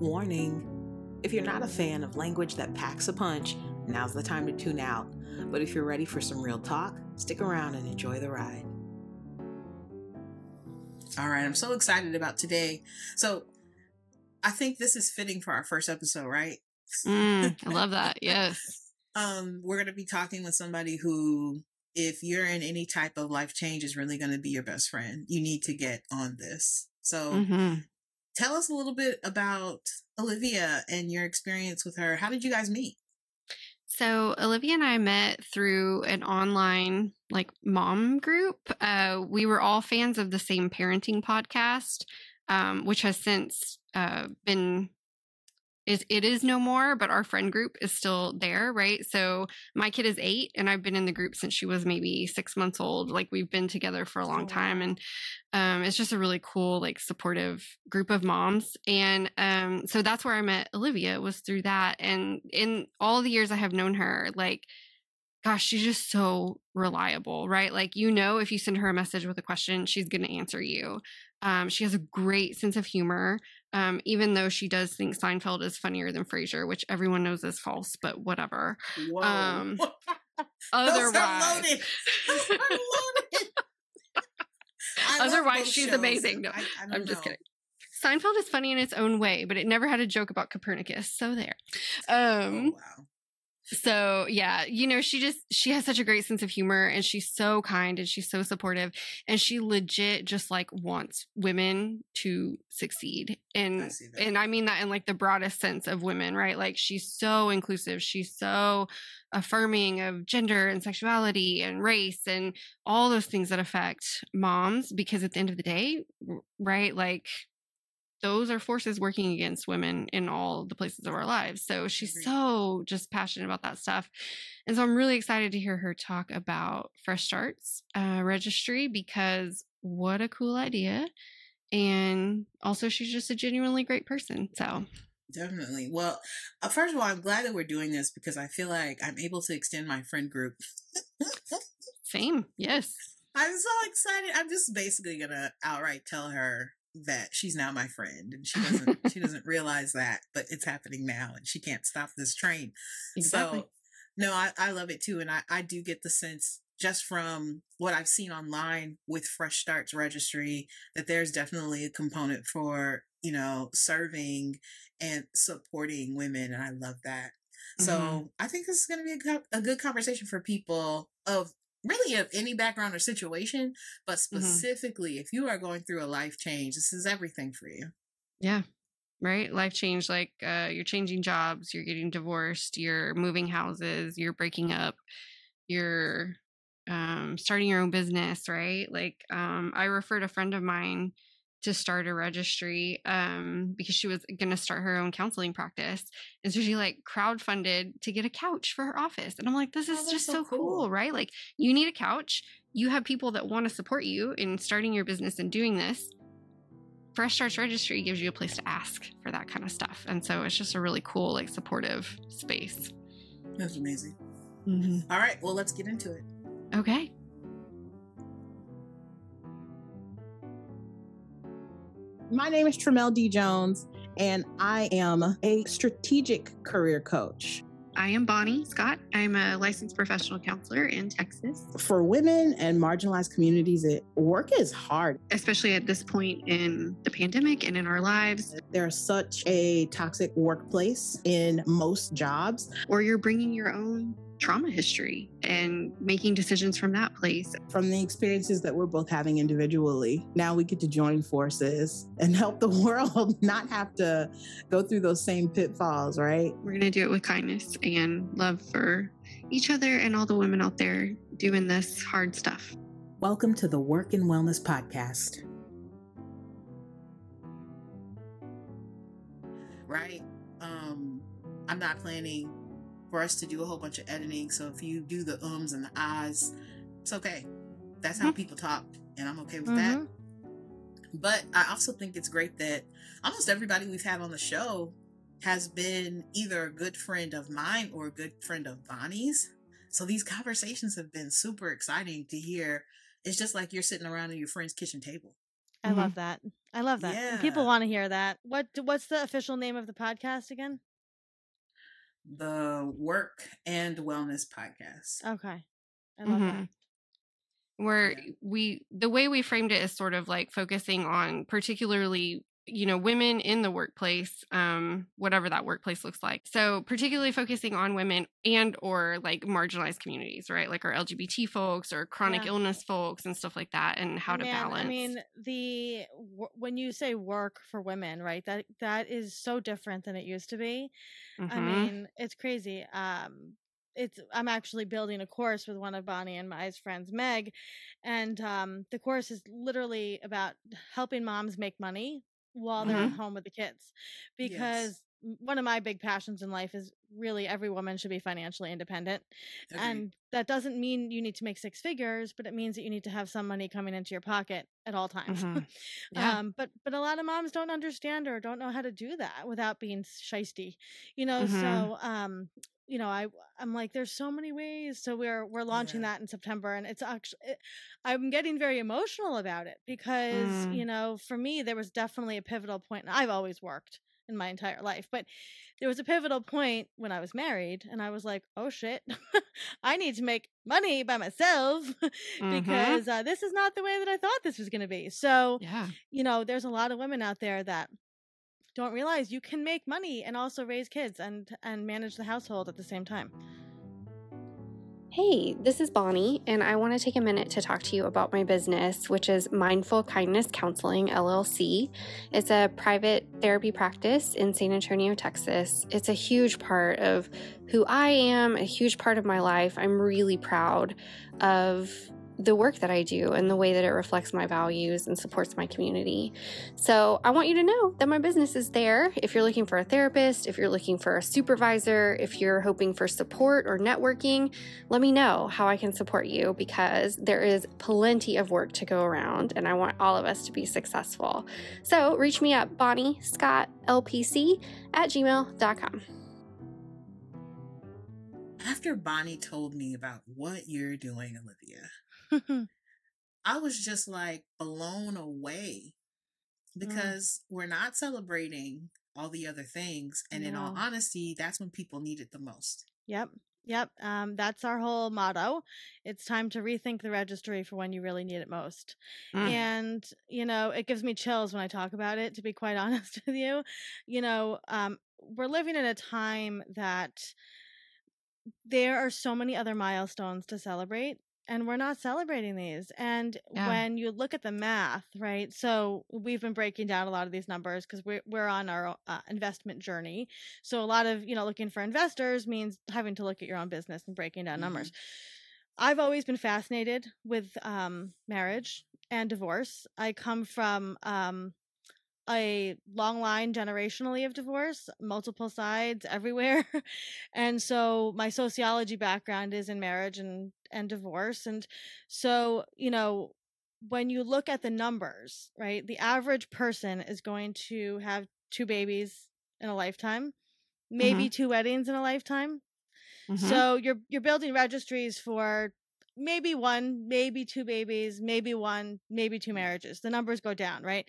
Warning if you're not a fan of language that packs a punch, now's the time to tune out. But if you're ready for some real talk, stick around and enjoy the ride. All right, I'm so excited about today. So, I think this is fitting for our first episode, right? Mm, I love that. Yes. um, we're going to be talking with somebody who, if you're in any type of life change, is really going to be your best friend. You need to get on this. So, hmm tell us a little bit about Olivia and your experience with her. How did you guys meet? So Olivia and I met through an online like mom group. Uh, we were all fans of the same parenting podcast, um, which has since uh, been is it is no more, but our friend group is still there, right? So my kid is eight, and I've been in the group since she was maybe six months old. Like we've been together for a long time, and um, it's just a really cool, like supportive group of moms. And um, so that's where I met Olivia was through that. And in all the years I have known her, like gosh, she's just so reliable, right? Like, you know, if you send her a message with a question, she's going to answer you. Um, she has a great sense of humor, um, even though she does think Seinfeld is funnier than Frasier, which everyone knows is false, but whatever. Whoa. Um, Otherwise. Those are loaded. Otherwise, she's shows. amazing. No, I, I I'm just kidding. Seinfeld is funny in its own way, but it never had a joke about Copernicus. So there. Oh, Um, wow. So yeah you know she just she has such a great sense of humor and she's so kind and she's so supportive and she legit just like wants women to succeed and that. and i mean that in like the broadest sense of women right like she's so inclusive she's so affirming of gender and sexuality and race and all those things that affect moms because at the end of the day right like those are forces working against women in all the places of our lives. So she's Agreed. so just passionate about that stuff. And so I'm really excited to hear her talk about Fresh Starts uh, registry because what a cool idea. And also, she's just a genuinely great person. So, Definitely. Well, uh, first of all, I'm glad that we're doing this because I feel like I'm able to extend my friend group. same. Yes. I'm so excited. I'm just basically gonna outright tell her that she's now my friend, and she doesn't she doesn't realize that, but it's happening now, and she can't stop this train. Exactly. So, no, I, I love it too. And I, I do get the sense just from what I've seen online with Fresh Starts Registry that there's definitely a component for, you know, serving and supporting women. And I love that. So Mhm. I think this is going to be a, a good conversation for people of really of any background or situation, but specifically if you are going through a life change, this is everything for you. Yeah. Right. Life change. Like uh, you're changing jobs, you're getting divorced, you're moving houses, you're breaking up, you're um, starting your own business. Right. Like um, I referred a friend of mine to start a registry um, because she was going to start her own counseling practice. And so she like crowdfunded to get a couch for her office. And I'm like, this Oh, is that's just so so cool, cool. right? Like you need a couch. You have people that want to support you in starting your business and doing this. Fresh Starts Registry gives you a place to ask for that kind of stuff. And so it's just a really cool, like supportive space. That's amazing. All right. Well, let's get into it. Okay. My name is Tremel D. Jones, and I am a strategic career coach I am Bonnie Scott. I'm a licensed professional counselor in Texas. for women and marginalized communities. It work is hard. Especially at this point in the pandemic and in our lives, There's such a toxic workplace in most jobs. or you're bringing your own trauma history and making decisions from that place. From the experiences that we're both having individually, now we get to join forces and help the world not have to go through those same pitfalls, right? We're going to do it with kindness and love for each other and all the women out there doing this hard stuff. Welcome to the Work and Wellness Podcast. Right? Um, I'm not planning for us to do a whole bunch of editing, so if you do the ums and the ahs, it's okay. That's how Mhm. people talk, and I'm okay with that. But I also think it's great that almost everybody we've had on the show has been either a good friend of mine or a good friend of Bonnie's. So these conversations have been super exciting to hear. It's just like you're sitting around at your friend's kitchen table. I Mhm. love that. I love that. And People want to hear that. What what's the official name of the podcast again? The Work and Wellness Podcast. Okay. I love that. Mhm. where Yeah. we the way we framed it is sort of like focusing on particularly you know women in the workplace um whatever that workplace looks like so particularly focusing on women and or like marginalized communities right like our lgbt folks or chronic Yeah. illness folks and stuff like that and how to balance I mean, the w- when you say work for women, right? That that is so different than it used to be. I Mhm. mean, it's crazy. Um, it's I'm actually building a course with one of Bonnie and my friends, Meg, and um, the course is literally about helping moms make money while they're at Mhm. home with the kids, because m- one of my big passions in life is really every woman should be financially independent and that doesn't mean you need to make six figures but it means that you need to have some money coming into your pocket at all times Mhm. Yeah. um but but a lot of moms don't understand or don't know how to do that without being shisty you know Mhm. so um you know i i'm like there's so many ways so we're we're launching Yeah. that in september and it's actually it, i'm getting very emotional about it because Mm. you know for me there was definitely a pivotal point point. i've always worked in my entire life but there was a pivotal point when I was married, and I was like, "Oh shit, I need to make money by myself Mhm. because uh, this is not the way that I thought this was going to be." So, yeah you know, there's a lot of women out there that don't realize you can make money and also raise kids and and manage the household at the same time. Hey, this is Bonnie, and I want to take a minute to talk to you about my business, which is Mindful Kindness Counseling LLC. It's a private therapy practice in San Antonio, Texas. It's a huge part of who I am, a huge part of my life. I'm really proud of the work that I do and the way that it reflects my values and supports my community. So, I want you to know that my business is there. If you're looking for a therapist, if you're looking for a supervisor, if you're hoping for support or networking, let me know how I can support you because there is plenty of work to go around and I want all of us to be successful. So reach me at Bonnie Scott LPC at gmail.com. After Bonnie told me about what you're doing, Olivia, I was just like blown away because we're not celebrating all the other things. And in all honesty, that's when people need it the most. Yep. Yep. Um, that's our whole motto. It's time to rethink the registry for when you really need it most. Mm. And, you know, it gives me chills when I talk about it, to be quite honest with you. You know, um, we're living in a time that there are so many other milestones to celebrate. And we're not celebrating these. And Yeah. when you look at the math, right? So we've been breaking down a lot of these numbers because we're we're on our uh, investment journey. So a lot of you know looking for investors means having to look at your own business and breaking down numbers. I've always been fascinated with um, marriage and divorce. I come from um, a long line generationally of divorce, multiple sides everywhere. and so my sociology background is in marriage and, and divorce. And so, you know, when you look at the numbers, right, the average person is going to have two babies in a lifetime, maybe two weddings in a lifetime. Mhm. So you're you're building registries for maybe one, maybe two babies, maybe one, maybe two marriages. The numbers go down, right?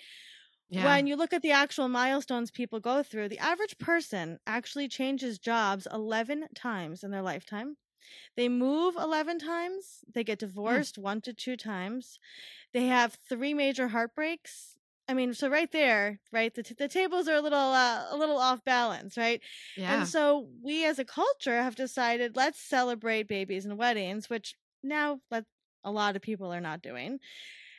Yeah When you look at the actual milestones people go through, the average person actually changes jobs 11 times in their lifetime. They move 11 times, they get divorced one to two times. They have three major heartbreaks. I mean, so right there, right, the, t- the tables are a little uh, a little off balance, right? yeah And so we as a culture have decided let's celebrate babies and weddings, which now let a lot of people are not doing.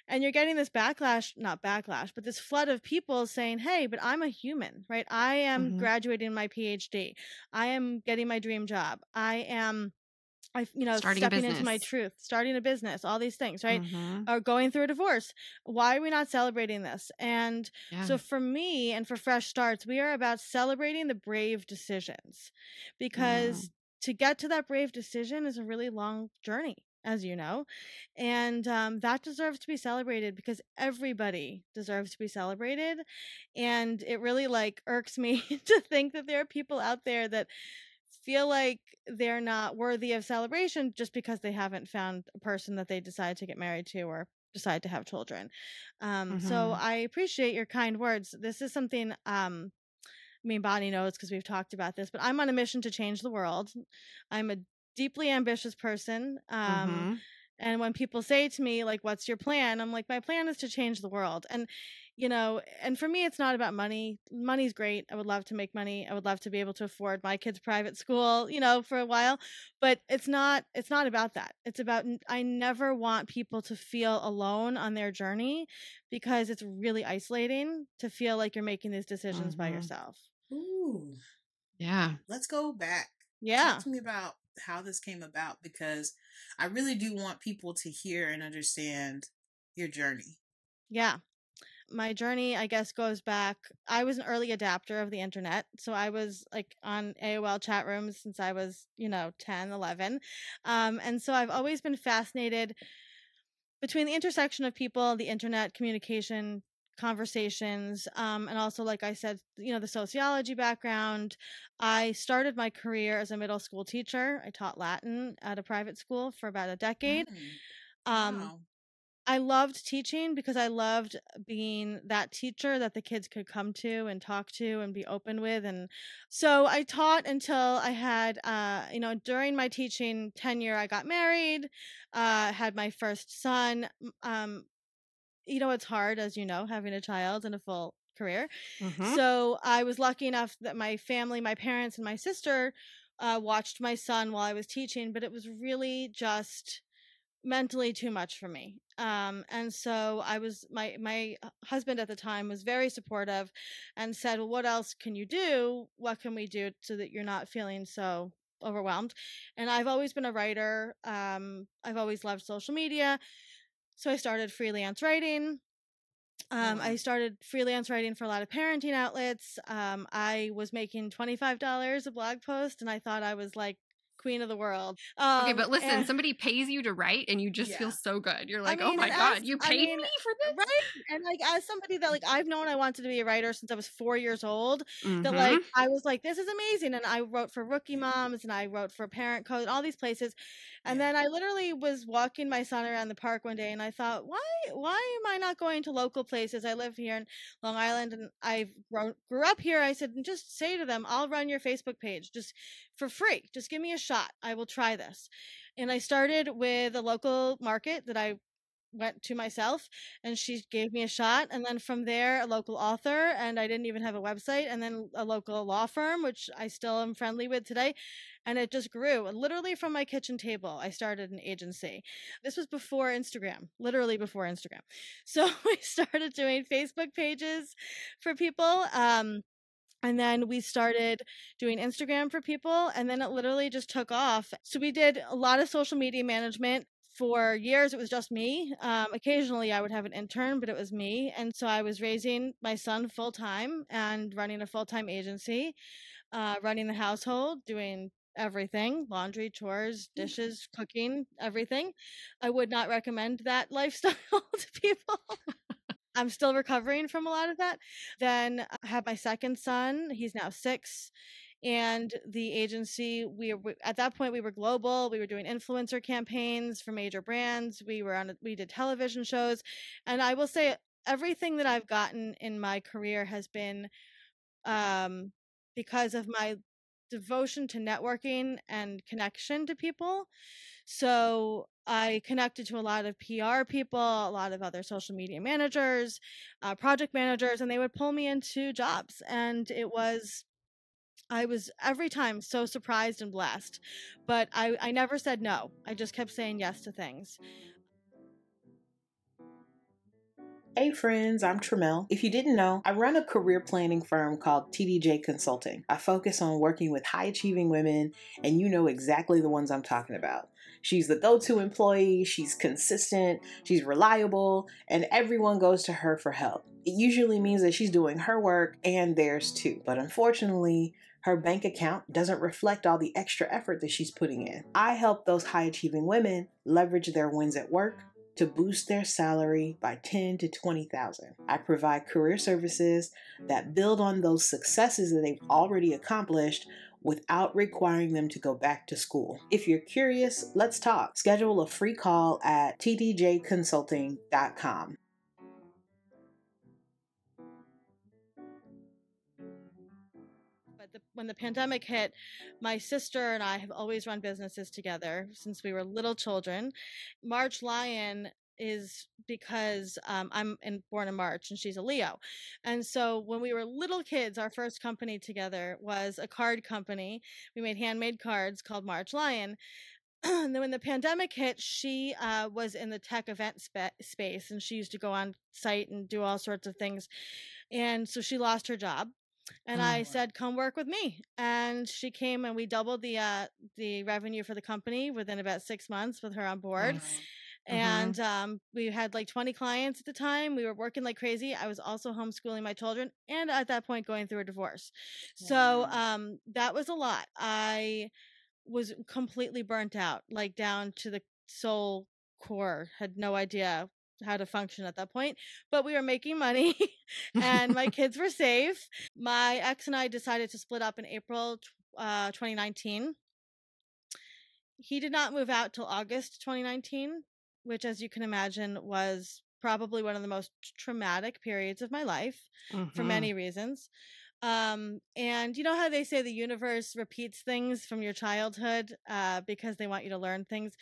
And you're getting this backlash, not backlash, but this flood of people saying, "Hey, but I'm a human, right? I am Mhm. graduating my PhD. I am getting my dream job. I am I you know, Starting stepping into my truth, starting a business, all these things, right? Mhm. Or going through a divorce. Why are we not celebrating this? And yeah so for me and for Fresh Starts, we are about celebrating the brave decisions because to get to that brave decision is a really long journey, as you know. And um, that deserves to be celebrated because everybody deserves to be celebrated. And it really like irks me to think that there are people out there that feel like they're not worthy of celebration just because they haven't found a person that they decide to get married to or decide to have children. Um, So Mhm. I appreciate your kind words. This is something. Um, I mean, Bonnie knows because we've talked about this, but I'm on a mission to change the world. I'm a deeply ambitious person. Um, Mhm. and when people say to me, like, what's your plan? I'm like, my plan is to change the world. And, you know, and for me, it's not about money. Money's great. I would love to make money. I would love to be able to afford my kids' private school, you know, for a while. But it's not, it's not about that. It's about, I never want people to feel alone on their journey because it's really isolating to feel like you're making these decisions by Mhm. yourself. Ooh, Yeah. let's go back. Yeah. Talk to me about how this came about because I really do want people to hear and understand your journey. Yeah. My journey, I guess, goes back. I was an early adapter of the internet. So I was like on AOL chat rooms since I was, you know, 10, 11. Um, and so I've always been fascinated between the intersection of people, the internet, communication, conversations, um, and also, like I said, you know, the sociology background. I started my career as a middle school teacher. I taught Latin at a private school for about a decade. Mm, Um, wow. I loved teaching because I loved being that teacher that the kids could come to and talk to and be open with. And so I taught until I had, uh, you know, during my teaching tenure, I got married, uh, had my first son. Um, you know, it's hard, as you know, having a child and a full career. Mhm. So I was lucky enough that my family, my parents, and my sister uh, watched my son while I was teaching, but it was really just mentally too much for me. Um, and so I was my my husband at the time was very supportive and said, "Well, what else can you do? What can we do so that you're not feeling so overwhelmed?" And I've always been a writer. Um, I've always loved social media. So I started freelance writing. Um, I started freelance writing for a lot of parenting outlets. Um, I was making $25 a blog post and I thought I was like queen of the world. Um, Okay, but listen, and- somebody pays you to write and you just Yeah. feel so good. You're I like, oh my God, as- you I paid mean, me for this? right and like as somebody that like i've known i wanted to be a writer since i was four years old that Mhm. like i was like this is amazing and i wrote for rookie moms and i wrote for ParentCo all these places and then i literally was walking my son around the park one day and i thought why why am i not going to local places i live here in long island and i grew up here i said just say to them i'll run your facebook page just for free just give me a shot i will try this and i started with a local market that i went to myself and she gave me a shot and then from there a local author and i didn't even have a website and then a local law firm which i still am friendly with today and it just grew literally from my kitchen table i started an agency. This was before instagram literally before instagram. So we started doing facebook pages for people um and then we started doing Instagram for people, and then it literally just took off. So we did a lot of social media management. For years, it was just me. Um, occasionally, I would have an intern, but it was me. And so I was raising my son full time and running a full time agency, uh, running the household, doing everything laundry, chores, dishes, cooking, everything. I would not recommend that lifestyle to people. I'm still recovering from a lot of that. Then I have my second son. He's now six. And the agency, we were at that point we were global. We were doing influencer campaigns for major brands. We were on, we did television shows, and I will say everything that I've gotten in my career has been um, because of my devotion to networking and connection to people. So I connected to a lot of PR people, a lot of other social media managers, uh, project managers, and they would pull me into jobs. And it was, I was every time so surprised and blessed. But I, I never said no. I just kept saying yes to things. Hey friends, I'm Tramel. If you didn't know, I run a career planning firm called TDJ Consulting. I focus on working with high achieving women, and you know exactly the ones I'm talking about. She's the go to employee, she's consistent, she's reliable, and everyone goes to her for help. It usually means that she's doing her work and theirs too. But unfortunately, her bank account doesn't reflect all the extra effort that she's putting in. I help those high achieving women leverage their wins at work to boost their salary by 10 to 20,000. I provide career services that build on those successes that they've already accomplished without requiring them to go back to school. If you're curious, let's talk. Schedule a free call at tdjconsulting.com. But when the pandemic hit, my sister and I have always run businesses together since we were little children. March Lion is because um, I'm in, born in March and she's a Leo. And so when we were little kids, our first company together was a card company. We made handmade cards called March Lion. and then when the pandemic hit, she uh, was in the tech event spa- space and she used to go on site and do all sorts of things. And so she lost her job. And Oh, I wow. said, "Come work with me." And she came, and we doubled the uh, the revenue for the company within about six months with her on board Nice. And um, we had like 20 clients at the time we were working like crazy i was also homeschooling my children and at that point going through a divorce. So um, that was a lot i was completely burnt out like down to the soul core had no idea how to function at that point but we were making money and my kids were safe. My ex and i decided to split up in april uh, 2019 he did not move out till August 2019, which, as you can imagine, was probably one of the most traumatic periods of my life for Mhm. many reasons. Um, and you know how they say the universe repeats things from your childhood uh, because they want you to learn things?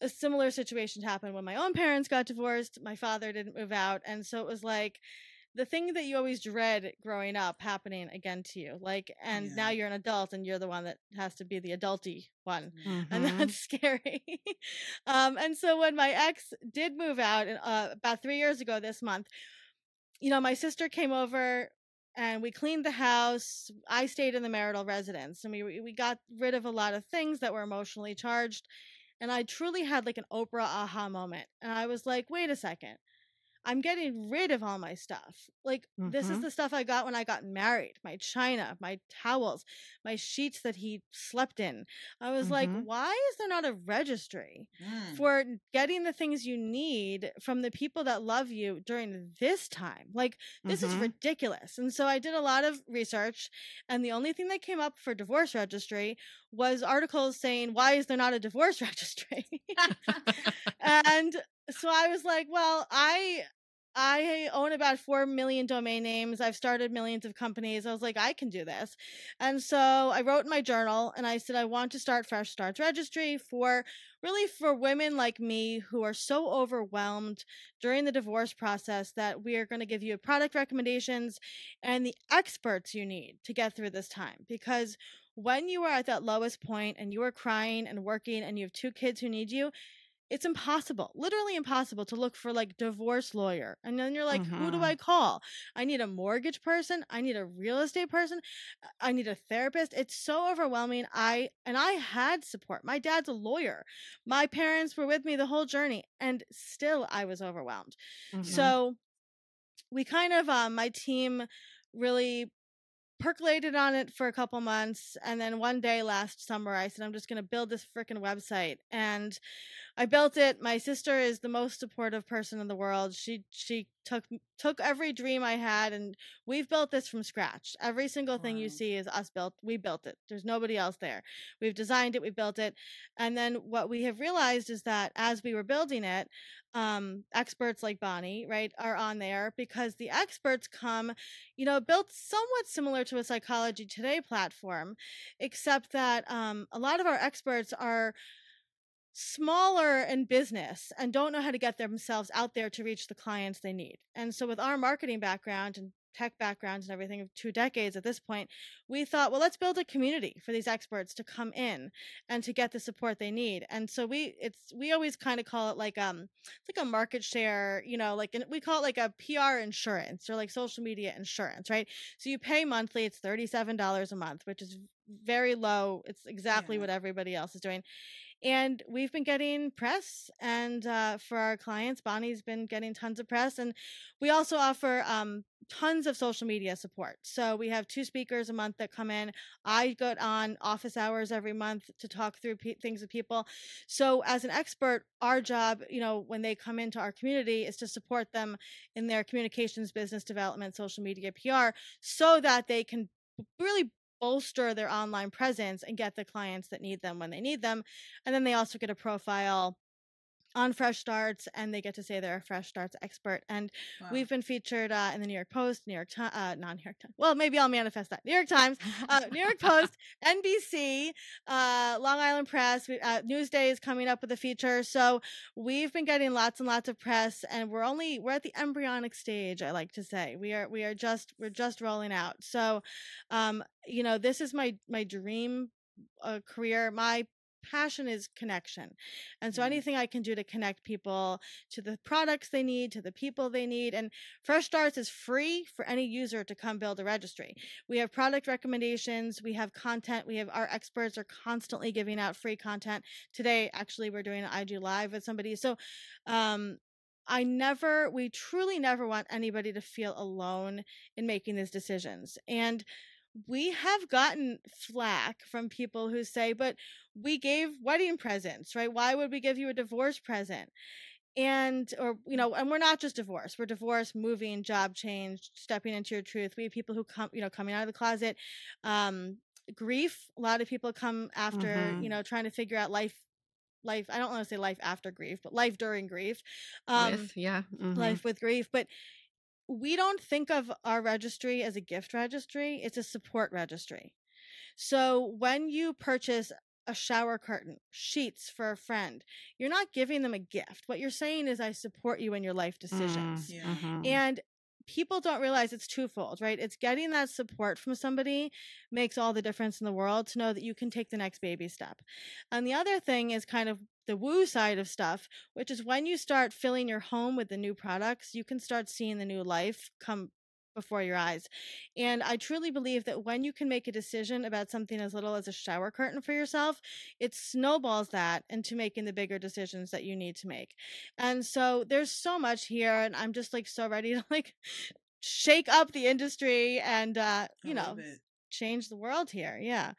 A similar situation happened when my own parents got divorced. My father didn't move out. And so it was like, the thing that you always dread growing up happening again to you like and now you're an adult and you're the one that has to be the adulty one and Mhm. that's scary. Um and so when my ex did move out uh, about three years ago this month you know my sister came over and we cleaned the house. I stayed in the marital residence and we we got rid of a lot of things that were emotionally charged and i truly had like an oprah aha moment and i was like wait a second I'm getting rid of all my stuff. Like this is Mhm. the stuff I got when I got married. My china, my towels, my sheets that he slept in. I was like, Mhm. why is there not a registry Mm. for getting the things you need from the people that love you during this time? Like this is Mhm. ridiculous. And so I did a lot of research and the only thing that came up for divorce registry was articles saying, why is there not a divorce registry? and so I was like, well, I I own about 4 million domain names. I've started millions of companies. I was like, I can do this. And so I wrote in my journal and I said I want to start Fresh Starts Registry for really for women like me who are so overwhelmed during the divorce process that we are going to give you product recommendations and the experts you need to get through this time because when you are at that lowest point and you are crying and working and you have two kids who need you, it's impossible, literally impossible to look for like divorce lawyer. And then you're like, who do. I call? I need a mortgage person, I need a real estate person, I need a therapist. It's so overwhelming. I and I had support. My dad's a lawyer. My parents were with me the whole journey and still I was overwhelmed. Mhm. So we kind of um my team really percolated on it for a couple months and then one day last summer I said I'm just going to build this freaking website and I built it. My sister is the most supportive person in the world. She she took took every dream I had and we've built this from scratch. Every single thing you see is us built. We built it. There's nobody else there. We've designed it, we built it. And then what we have realized is that as we were building it, um experts like Bonnie, right, are on there because the experts come, you know, built somewhat similar to a psychology today platform, except that um a lot of our experts are smaller in business and don't know how to get themselves out there to reach the clients they need. And so with our marketing background and tech backgrounds and everything of two decades at this point, we thought, well, let's build a community for these experts to come in and to get the support they need. And so we it's we always kind of call it like um it's like a market share, you know, like an, we call it like a PR insurance or like social media insurance, right? So you pay monthly, it's $37 a month, which is very low. It's exactly Yeah. what everybody else is doing and we've been getting press and uh, for our clients bonnie's been getting tons of press and we also offer um, tons of social media support. So we have two speakers a month that come in. I go on office hours every month to talk through pe- things with people. So as an expert our job you know when they come into our community is to support them in their communications business development social media pr so that they can really bolster their online presence and get the clients that need them when they need them. And then they also get a profile on Fresh Starts, and they get to say they're a Fresh Starts expert. And Wow. we've been featured uh, in the New York Post, New York Times, uh, not New York Times. Well, maybe I'll manifest that. New York Times, uh, New York Post, NBC, uh, Long Island Press. We, uh, Newsday is coming up with a feature, so we've been getting lots and lots of press, and we're only we're at the embryonic stage. I like to say we are we are just we're just rolling out. So, um, you know, this is my my dream uh, career. My passion is connection. And so Mhm. anything I can do to connect people to the products they need, to the people they need. And Fresh Starts is free for any user to come build a registry. We have product recommendations, we have content, we have our experts are constantly giving out free content. Today, actually, we're doing an IG live with somebody. So um I never, we truly never want anybody to feel alone in making these decisions. And we have gotten flack from people who say, but we gave wedding presents, right? Why would we give you a divorce present? And, or, you know, and we're not just divorce, we're divorce, moving, job change, stepping into your truth. We have people who come, you know, coming out of the closet, um, grief. A lot of people come after, Mhm. you know, trying to figure out life, life. I don't want to say life after grief, but life during grief. Um, With, yeah. mhm. life with grief but we don't think of our registry as a gift registry it's a support registry so when you purchase a shower curtain sheets for a friend you're not giving them a gift what you're saying is i support you in your life decisions Mm, Yeah. mhm. and people don't realize it's twofold, right? It's getting that support from somebody makes all the difference in the world to know that you can take the next baby step. And the other thing is kind of the woo side of stuff, which is when you start filling your home with the new products, you can start seeing the new life come before your eyes. And I truly believe that when you can make a decision about something as little as a shower curtain for yourself, it snowballs that into making the bigger decisions that you need to make. And so there's so much here and I'm just like so ready to like shake up the industry and uh you know it. change the world here. Yeah.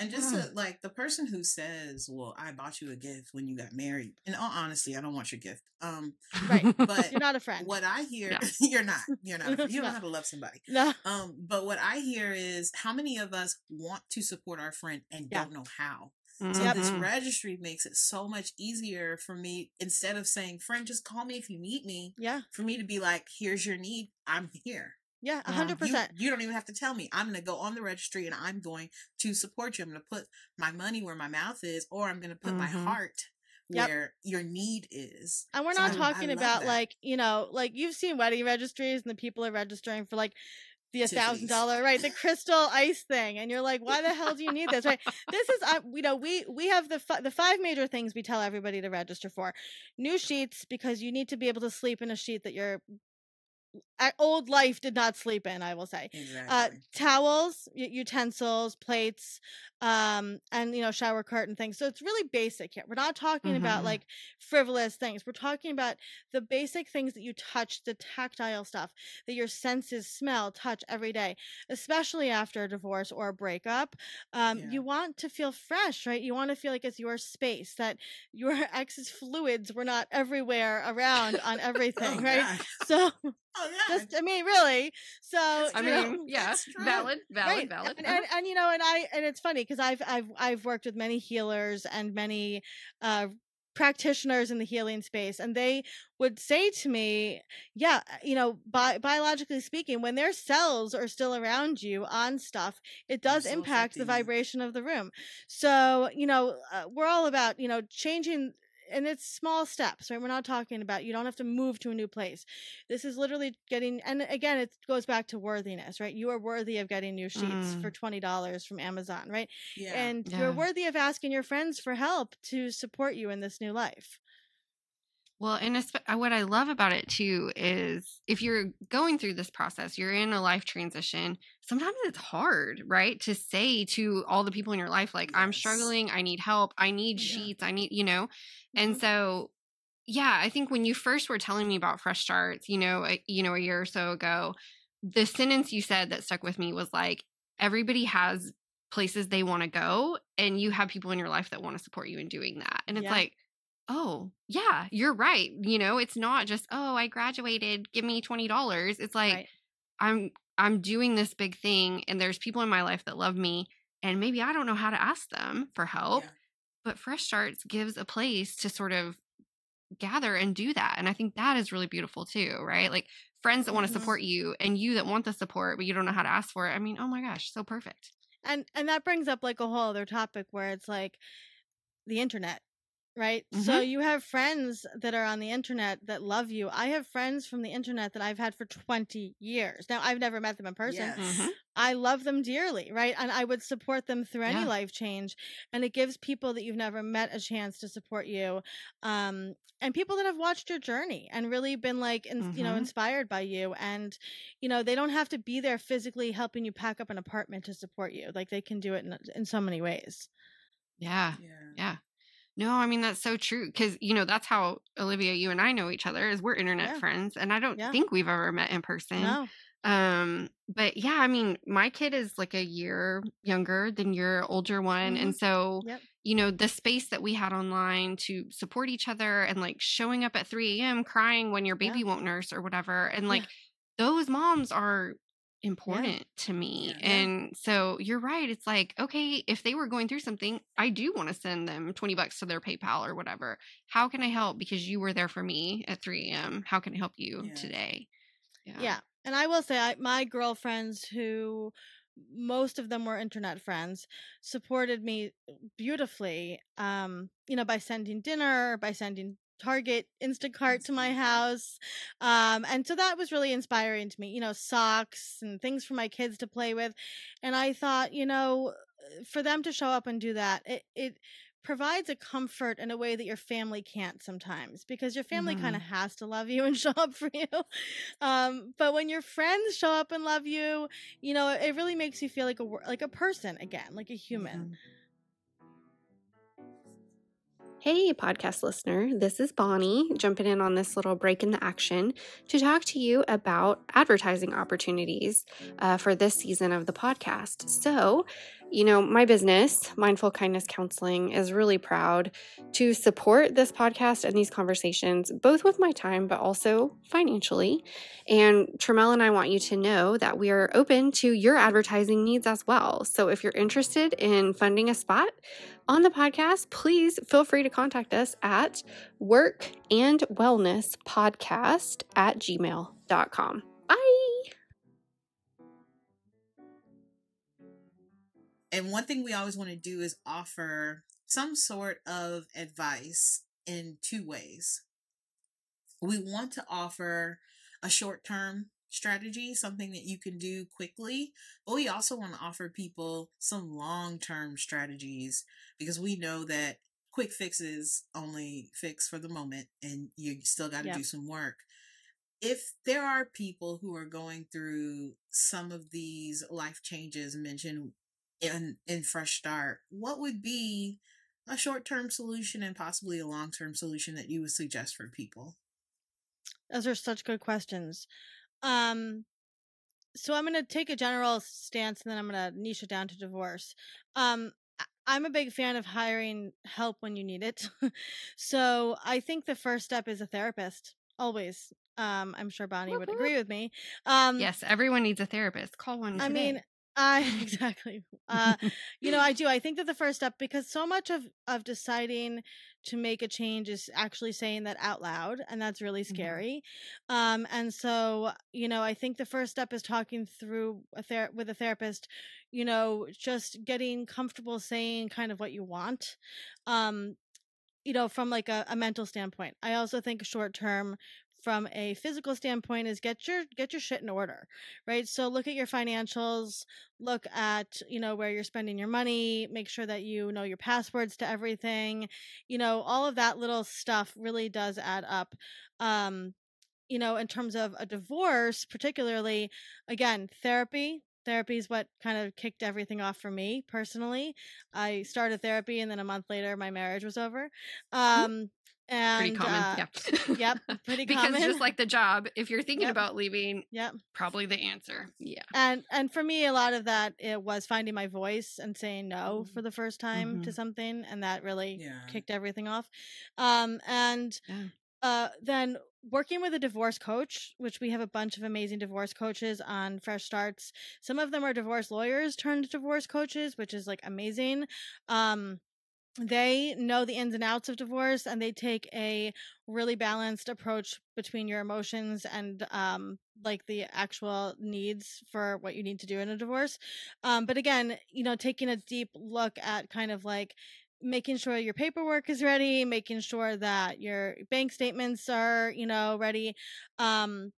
And just Yeah. to, like the person who says, "Well, I bought you a gift when you got married." In all honesty, I don't want your gift. Um, Right. but You're not a friend. what I hear, Yeah. you're not. You're not. You don't No. know how to love somebody. No. Um, but what I hear is how many of us want to support our friend and Yeah. don't know how. So Yep. this registry makes it so much easier for me instead of saying, "Friend, just call me if you need me." Yeah. For me to be like, "Here's your need. I'm here." Yeah. Hundred You, percent. you don't even have to tell me. I'm going to go on the registry and I'm going to support you. I'm going to put my money where my mouth is, or I'm going to put my Mhm. heart Yep. where your need is. And we're So not I- I talking love about that. like, you know, like you've seen wedding registries and the people are registering for like the thousand dollar, right? The crystal ice thing. And you're like, why the hell do you need this? Right. This is, uh, you know, we, we have the, fi- the five major things we tell everybody to register for new sheets because you need to be able to sleep in a sheet that your uh, old life did not sleep in, I will say. Exactly. Uh, towels, utensils, plates, um, and you know, shower curtain things. So it's really basic here. We're not talking about Mhm. like frivolous things. We're talking about the basic things that you touch, the tactile stuff that your senses smell, touch every day, especially after a divorce or a breakup. Um, Yeah. You want to feel fresh, right? You want to feel like it's your space, that your ex's fluids were not everywhere around on everything, Oh, right? God. So Oh, yeah. Just, I mean, really. So I mean, yeah, valid, valid, right valid. and, Uh-huh. and, and you know and i and it's funny because i've i've i've worked with many healers and many uh practitioners in the healing space and they would say to me yeah uh, you know bi- biologically speaking when their cells are still around you on stuff it does impact the vibration of the room so you know uh, we're all about you know changing and it's small steps right? We're not talking about you don't have to move to a new place. This is literally getting and again it goes back to worthiness right? You are worthy of getting new sheets for mm. $20 from amazon right? Yeah. and Yeah. you're worthy of asking your friends for help to support you in this new life Well, and uh, what I love about it too is if you're going through this process, you're in a life transition. Sometimes it's hard, right? To say to all the people in your life, like, I'm struggling, I need help, I need Yeah. sheets, I need, you know? And Mhm. so, yeah, I think when you first were telling me about Fresh Starts, you know, a, you know, a year or so ago, the sentence you said that stuck with me was like, everybody has places they want to go, and you have people in your life that want to support you in doing that. And it's Yeah. like, oh yeah you're right you know it's not just oh i graduated give me $20 it's like Right. i'm I'm doing this big thing and there's people in my life that love me and maybe I don't know how to ask them for help. Yeah. But Fresh Starts gives a place to sort of gather and do that. And I think that is really beautiful too, right? Like friends that want to Mhm. support you and you that want the support, but you don't know how to ask for it. I mean, oh my gosh, so perfect. and and that brings up like a whole other topic where it's like the internet right so you have friends that are on the internet that love you i have friends from the internet that i've had for 20 years now i've never met them in person Yes. Mhm. i love them dearly right and i would support them through any Yeah. life change and it gives people that you've never met a chance to support you um and people that have watched your journey and really been like in, you know Mhm. inspired by you and you know they don't have to be there physically helping you pack up an apartment to support you like they can do it in, in so many ways Yeah. Yeah. Yeah. No, I mean that's so true because you know that's how Olivia, you and I know each other is we're internet Yeah. friends, and I don't Yeah. think we've ever met in person. no Um, but yeah, I mean, my kid is like a year younger than your older one, and so Yep. you know the space that we had online to support each other and like showing up at three a.m. crying when your Yeah. baby won't nurse or whatever, and Yeah. like those moms are important to me Yeah. Yeah. and so you're right it's like okay if they were going through something i do want to send them 20 bucks to their paypal or whatever how can i help because you were there for me at 3 a.m how can i help you Yeah. today yeah. and i will say I, my girlfriends who most of them were internet friends supported me beautifully um you know by sending dinner by sending target instacart to my house um and so that was really inspiring to me you know socks and things for my kids to play with and i thought you know for them to show up and do that it it provides a comfort in a way that your family can't sometimes because your family kind of has to love you and show up for you um but when your friends show up and love you you know it really makes you feel like a like a person again like a human Hey, podcast listener, this is Bonnie jumping in on this little break in the action to talk to you about advertising opportunities uh, for this season of the podcast. So, you know, my business, Mindful Kindness Counseling, is really proud to support this podcast and these conversations, both with my time, but also financially. And Tremel and I want you to know that we are open to your advertising needs as well. So, if you're interested in funding a spot, on the podcast, please feel free to contact us at work and wellness podcast at gmail.com. Bye. And one thing we always want to do is offer some sort of advice in two ways. We want to offer a short term strategy, something that you can do quickly, but we also want to offer people some long term strategies because we know that quick fixes only fix for the moment and you still got to Yep. do some work. If there are people who are going through some of these life changes mentioned in in fresh start what would be a short-term solution and possibly a long-term solution that you would suggest for people Those are such good questions. Um, so I'm going to take a general stance and then I'm going to niche it down to divorce. Um, I'm a big fan of hiring help when you need it. so I think the first step is a therapist, always. Um, I'm sure Bonnie would agree with me. Um, yes everyone needs a therapist call one I mean, I exactly. Uh, you know, I do. I think that the first step, because so much of of deciding to make a change is actually saying that out loud, and that's really Mhm. scary. Um, and so, you know, I think the first step is talking through a ther- with a therapist. You know, just getting comfortable saying kind of what you want. Um, you know, from like a, a mental standpoint. I also think short term from a physical standpoint is get your get your shit in order right? So look at your financials look at you know where you're spending your money make sure that you know your passwords to everything you know all of that little stuff really does add up um you know in terms of a divorce particularly again therapy therapy is what kind of kicked everything off for me personally. I started therapy and then a month later my marriage was over um and pretty common uh, yeah yep pretty because common just like the job if you're thinking Yep. about leaving yep probably the answer yeah and and for me a lot of that it was finding my voice and saying no Mhm. for the first time to Mhm. something and that really yeah kicked everything off um and Yeah. uh then working with a divorce coach, which we have a bunch of amazing divorce coaches on Fresh Starts. Some of them are divorce lawyers turned divorce coaches, which is like amazing. Um, they know the ins and outs of divorce and they take a really balanced approach between your emotions and um like the actual needs for what you need to do in a divorce. Um but again you know taking a deep look at kind of like making sure your paperwork is ready making sure that your bank statements are you know ready um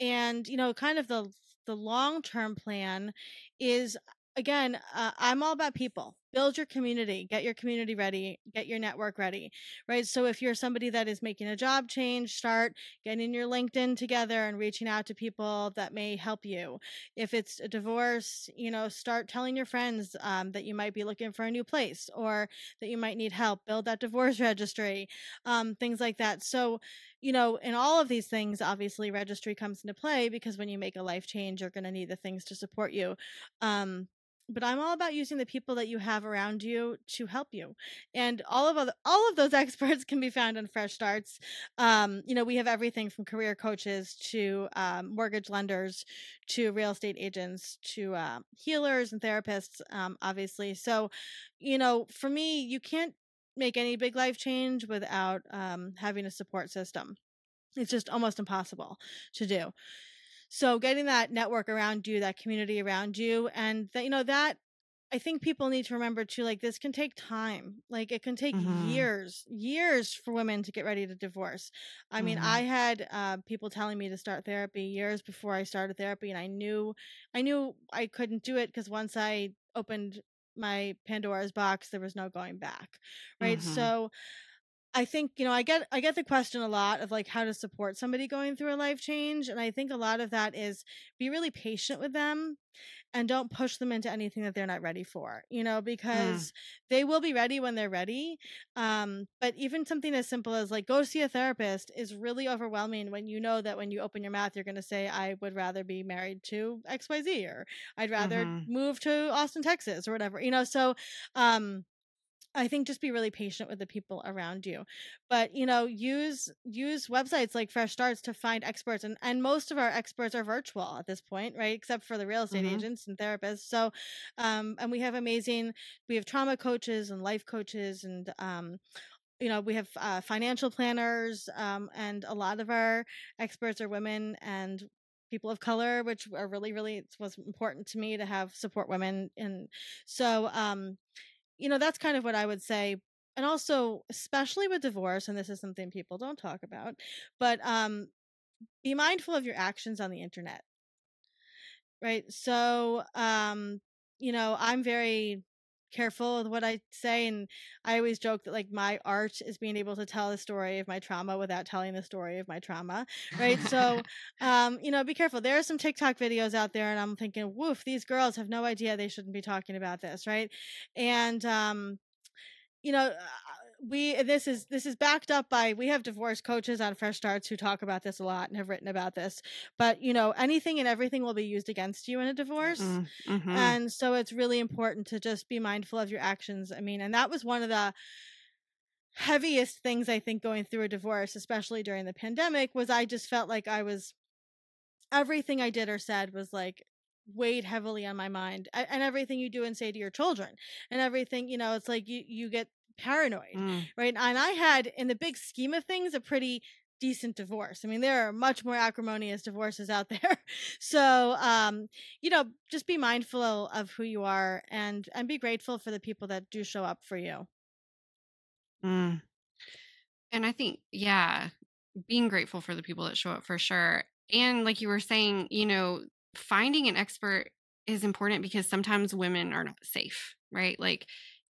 and you know kind of the the long term plan is again uh, i'm all about people. Build your community get your community ready get your network ready right? So if you're somebody that is making a job change start getting your linkedin together and reaching out to people that may help you. If it's a divorce you know start telling your friends um, that you might be looking for a new place or that you might need help build that divorce registry um, things like that. So you know in all of these things obviously registry comes into play because when you make a life change you're going to need the things to support you. Um, but I'm all about using the people that you have around you to help you. And all of other, all of those experts can be found on Fresh Starts. Um, you know, we have everything from career coaches to um, mortgage lenders to real estate agents to uh, healers and therapists, um, obviously. So, you know, for me, you can't make any big life change without um, having a support system. It's just almost impossible to do. So getting that network around you, that community around you, and that you know that I think people need to remember too, like this can take time. Like it can take mm-hmm. years, years for women to get ready to divorce. I mm-hmm. mean, I had uh, people telling me to start therapy years before I started therapy, and I knew, I knew I couldn't do it because once I opened my Pandora's box, there was no going back. Right. Mm-hmm. So I think, you know, I get I get the question a lot of like how to support somebody going through a life change and I think a lot of that is be really patient with them and don't push them into anything that they're not ready for, you know, mm. because they will be ready when they're ready. Um but even something as simple as like go see a therapist is really overwhelming when you know that when you open your mouth you're going to say I would rather be married to XYZ or I'd rather mm-hmm. move to Austin, Texas or whatever. You know, so um I think just be really patient with the people around you. But, you know, use use websites like Fresh Starts to find experts and and most of our experts are virtual at this point, right? Except for the real estate mm-hmm. agents and therapists. So, um and we have amazing we have trauma coaches and life coaches and um you know we have uh, financial planners um, and a lot of our experts are women and people of color which are really really was important to me to have support women and so um you know, that's kind of what I would say. And also, especially with divorce, and this is something people don't talk about, but um, be mindful of your actions on the internet. Right. So, um, you know, I'm very careful with what I say. And I always joke that like my art is being able to tell the story of my trauma without telling the story of my trauma. Right. so, um, you know, be careful. There are some TikTok videos out there and I'm thinking, woof, these girls have no idea they shouldn't be talking about this. Right. And, um, you know, we this is this is backed up by we have divorce coaches on fresh starts who talk about this a lot and have written about this but you know anything and everything will be used against you in a divorce mm, mm-hmm. and so it's really important to just be mindful of your actions i mean and that was one of the heaviest things i think going through a divorce especially during the pandemic was i just felt like i was everything i did or said was like weighed heavily on my mind and everything you do and say to your children and everything you know it's like you you get paranoid, mm. right? And I had, in the big scheme of things, a pretty decent divorce. I mean, there are much more acrimonious divorces out there. so, um, you know, just be mindful of who you are and and be grateful for the people that do show up for you. Mm. And I think, yeah, being grateful for the people that show up for sure. And like you were saying, you know, finding an expert is important because sometimes women are not safe, right? Like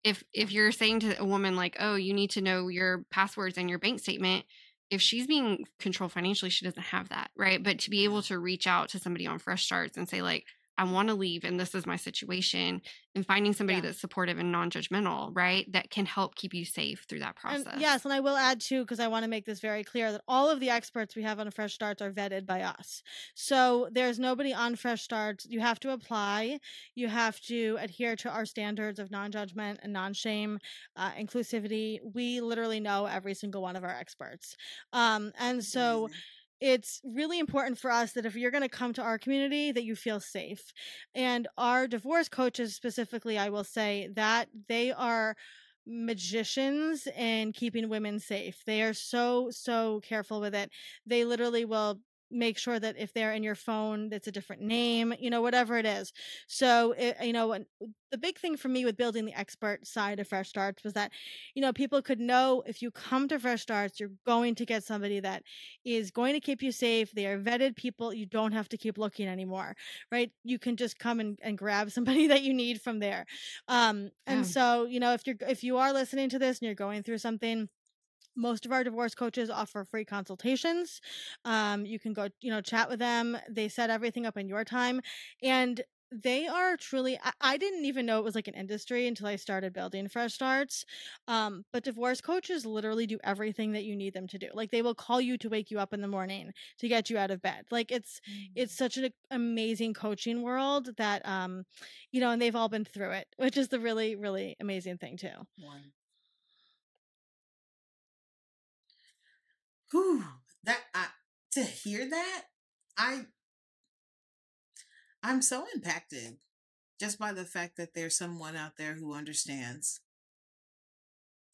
if if you're saying to a woman like oh you need to know your passwords and your bank statement if she's being controlled financially she doesn't have that right? But to be able mm-hmm. to reach out to somebody on fresh starts and say like I want to leave and this is my situation and finding somebody Yeah. that's supportive and non-judgmental, right? That can help keep you safe through that process. And yes, and I will add too, because I want to make this very clear that all of the experts we have on Fresh Starts are vetted by us. So there's nobody on Fresh Starts. You have to apply. You have to adhere to our standards of non-judgment and non-shame, uh, inclusivity. We literally know every single one of our experts, um, and so Amazing. It's really important for us that if you're going to come to our community that you feel safe. And our divorce coaches specifically i will say that they are magicians in keeping women safe. They are so so careful with it. They literally will make sure that if they're in your phone it's a different name you know whatever it is. So it, you know the big thing for me with building the expert side of fresh starts was that you know people could know if you come to fresh starts you're going to get somebody that is going to keep you safe they are vetted people you don't have to keep looking anymore right? You can just come and, and grab somebody that you need from there. Um and Yeah. so you know if you're if you are listening to this and you're going through something most of our divorce coaches offer free consultations. Um, you can go you know chat with them they set everything up in your time and they are truly I, I didn't even know it was like an industry until i started building fresh starts um, but divorce coaches literally do everything that you need them to do like they will call you to wake you up in the morning to get you out of bed like it's it's such an amazing coaching world that um you know and they've all been through it which is the really really amazing thing too. Whew, that I to hear that, I I'm so impacted just by the fact that there's someone out there who understands.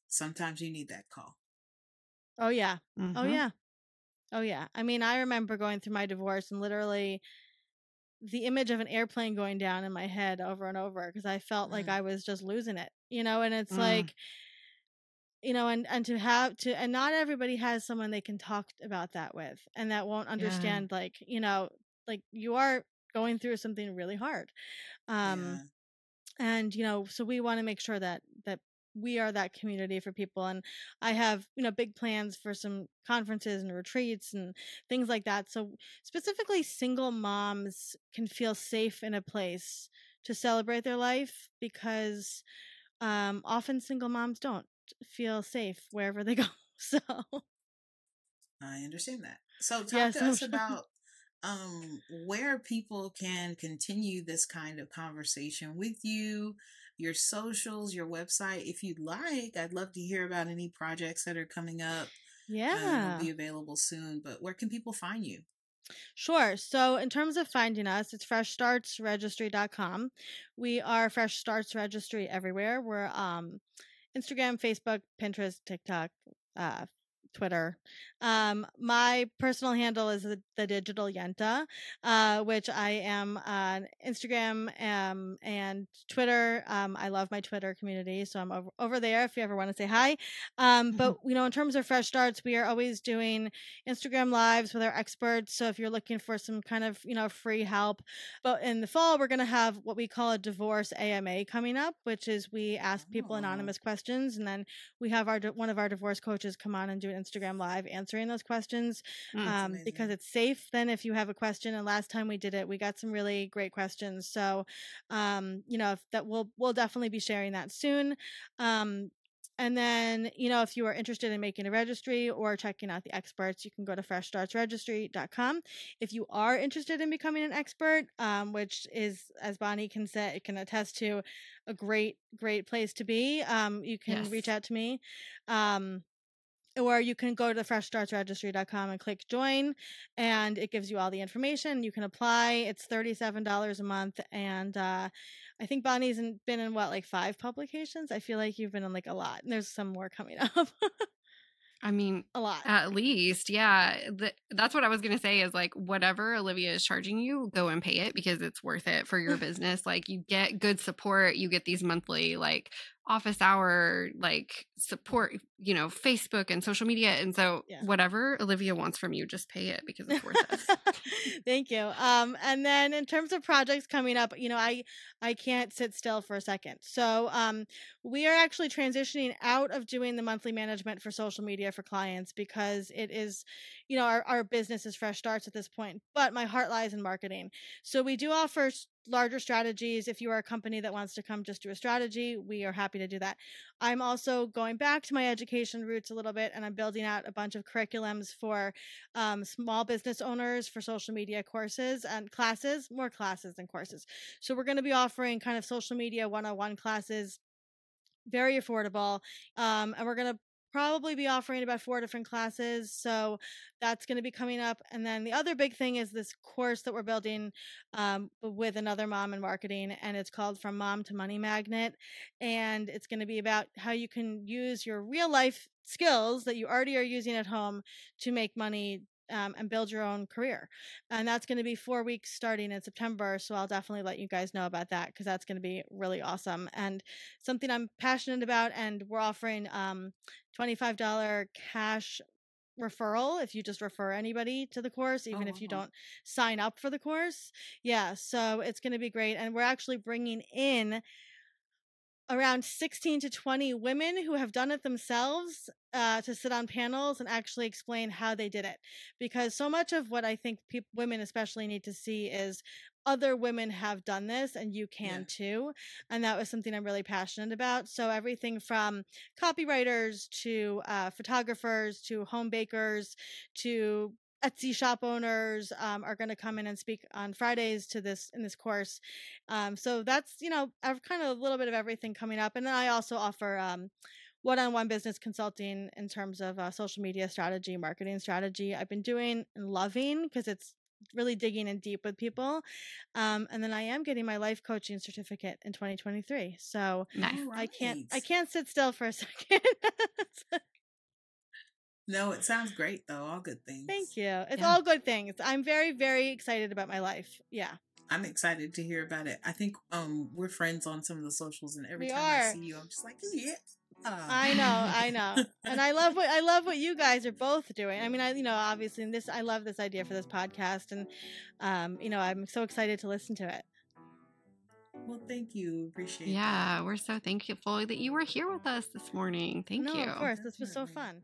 Sometimes you need that call. oh yeah Oh Mhm. yeah. Oh yeah. I mean, I remember going through my divorce and literally the image of an airplane going down in my head over and over because I felt like Mm. I was just losing it. You know, and it's Mm. like you know, and and to have to and not everybody has someone they can talk about that with and that won't understand like, you know, like you are going through something really hard. Um yeah. and you know so we want to make sure that that we are that community for people and i have you know big plans for some conferences and retreats and things like that so specifically single moms can feel safe in a place to celebrate their life because um often single moms don't feel safe wherever they go so I understand that. So talk Yes, to I'm us about um where people can continue this kind of conversation with you, your socials, your website. If you'd like, I'd love to hear about any projects that are coming up. Um, yeah will be available soon. But where can people find you? Sure. So, in terms of finding us, it's freshstartsregistry.com. We are Fresh Starts Registry everywhere. We're um, Instagram, Facebook, Pinterest, TikTok, uh, Twitter. Um, my personal handle is the, the Digital Yenta, uh, which I am on Instagram um, and Twitter. Um, I love my Twitter community, so I'm over, over there if you ever want to say hi. Um, but you know, in terms of fresh starts, we are always doing Instagram lives with our experts. So if you're looking for some kind of you know free help, but in the fall we're gonna have what we call a divorce AMA coming up, which is we ask people Oh. anonymous questions, and then we have our one of our divorce coaches come on and do an Instagram live answering those questions Mm. um, because it's safe then if you have a question and last time we did it we got some really great questions. So um, you know if that we'll we'll definitely be sharing that soon. Um, and then you know if you are interested in making a registry or checking out the experts you can go to freshstartsregistry.com if you are interested in becoming an expert um, which is as bonnie can say it can attest to a great great place to be um, you can reach out to me. Um, or you can go to freshstartsregistry.com and click join and it gives you all the information you can apply it's $37 a month and uh, i think bonnie's in, been in what like five publications i feel like you've been in like a lot and there's some more coming up I mean, a lot At least, yeah. Th- that's what I was going to say is like, whatever Olivia is charging you, go and pay it because it's worth it for your business. Like, you get good support. You get these monthly, like, office hour, like, support, you know, Facebook and social media. And so, Yeah. whatever Olivia wants from you, just pay it because it's worth it. Thank you. Um, and then in terms of projects coming up, you know, I I can't sit still for a second. So um, we are actually transitioning out of doing the monthly management for social media for clients because it is, you know, our, our business is fresh starts at this point. But my heart lies in marketing. So we do offer larger strategies. If you are a company that wants to come just do a strategy, we are happy to do that. I'm also going back to my education roots a little bit and I'm building out a bunch of curriculums for um, small business owners for social media courses and classes, more classes than courses. So we're going to be offering kind of social media 101 classes very affordable. Um, and we're going to probably be offering about four different classes. So that's going to be coming up. And then the other big thing is this course that we're building um, with another mom in marketing, and it's called From Mom to Money Magnet. And it's going to be about how you can use your real life skills that you already are using at home to make money um, and build your own career. And that's going to be four weeks starting in September. So I'll definitely let you guys know about that because that's going to be really awesome and something I'm passionate about. And we're offering um, $25 cash referral if you just refer anybody to the course even oh, if you don't sign up for the course yeah so it's going to be great and we're actually bringing in around 16 to 20 women who have done it themselves uh, to sit on panels and actually explain how they did it. Because so much of what I think pe- women especially need to see is other women have done this and you can yeah. too. And that was something I'm really passionate about. So everything from copywriters to uh, photographers to home bakers to Etsy shop owners um, are going to come in and speak on Fridays to this in this course. Um, so that's you know I've kind of a little bit of everything coming up, and then I also offer um, one-on-one business consulting in terms of uh, social media strategy, marketing strategy. I've been doing and loving because it's really digging in deep with people. Um, and then I am getting my life coaching certificate in 2023. So nice. I can't I can't sit still for a second. No, it sounds great though. All good things. Thank you. It's yeah. all good things. I'm very, very excited about my life. Yeah. I'm excited to hear about it. I think um we're friends on some of the socials, and every we time are. I see you, I'm just like, yeah. Uh. I know, I know, and I love what I love what you guys are both doing. I mean, I you know, obviously, this I love this idea for this podcast, and um, you know, I'm so excited to listen to it. Well, thank you. Appreciate. It. Yeah, that. we're so thankful that you were here with us this morning. Thank no, you. Of course, this was so fun.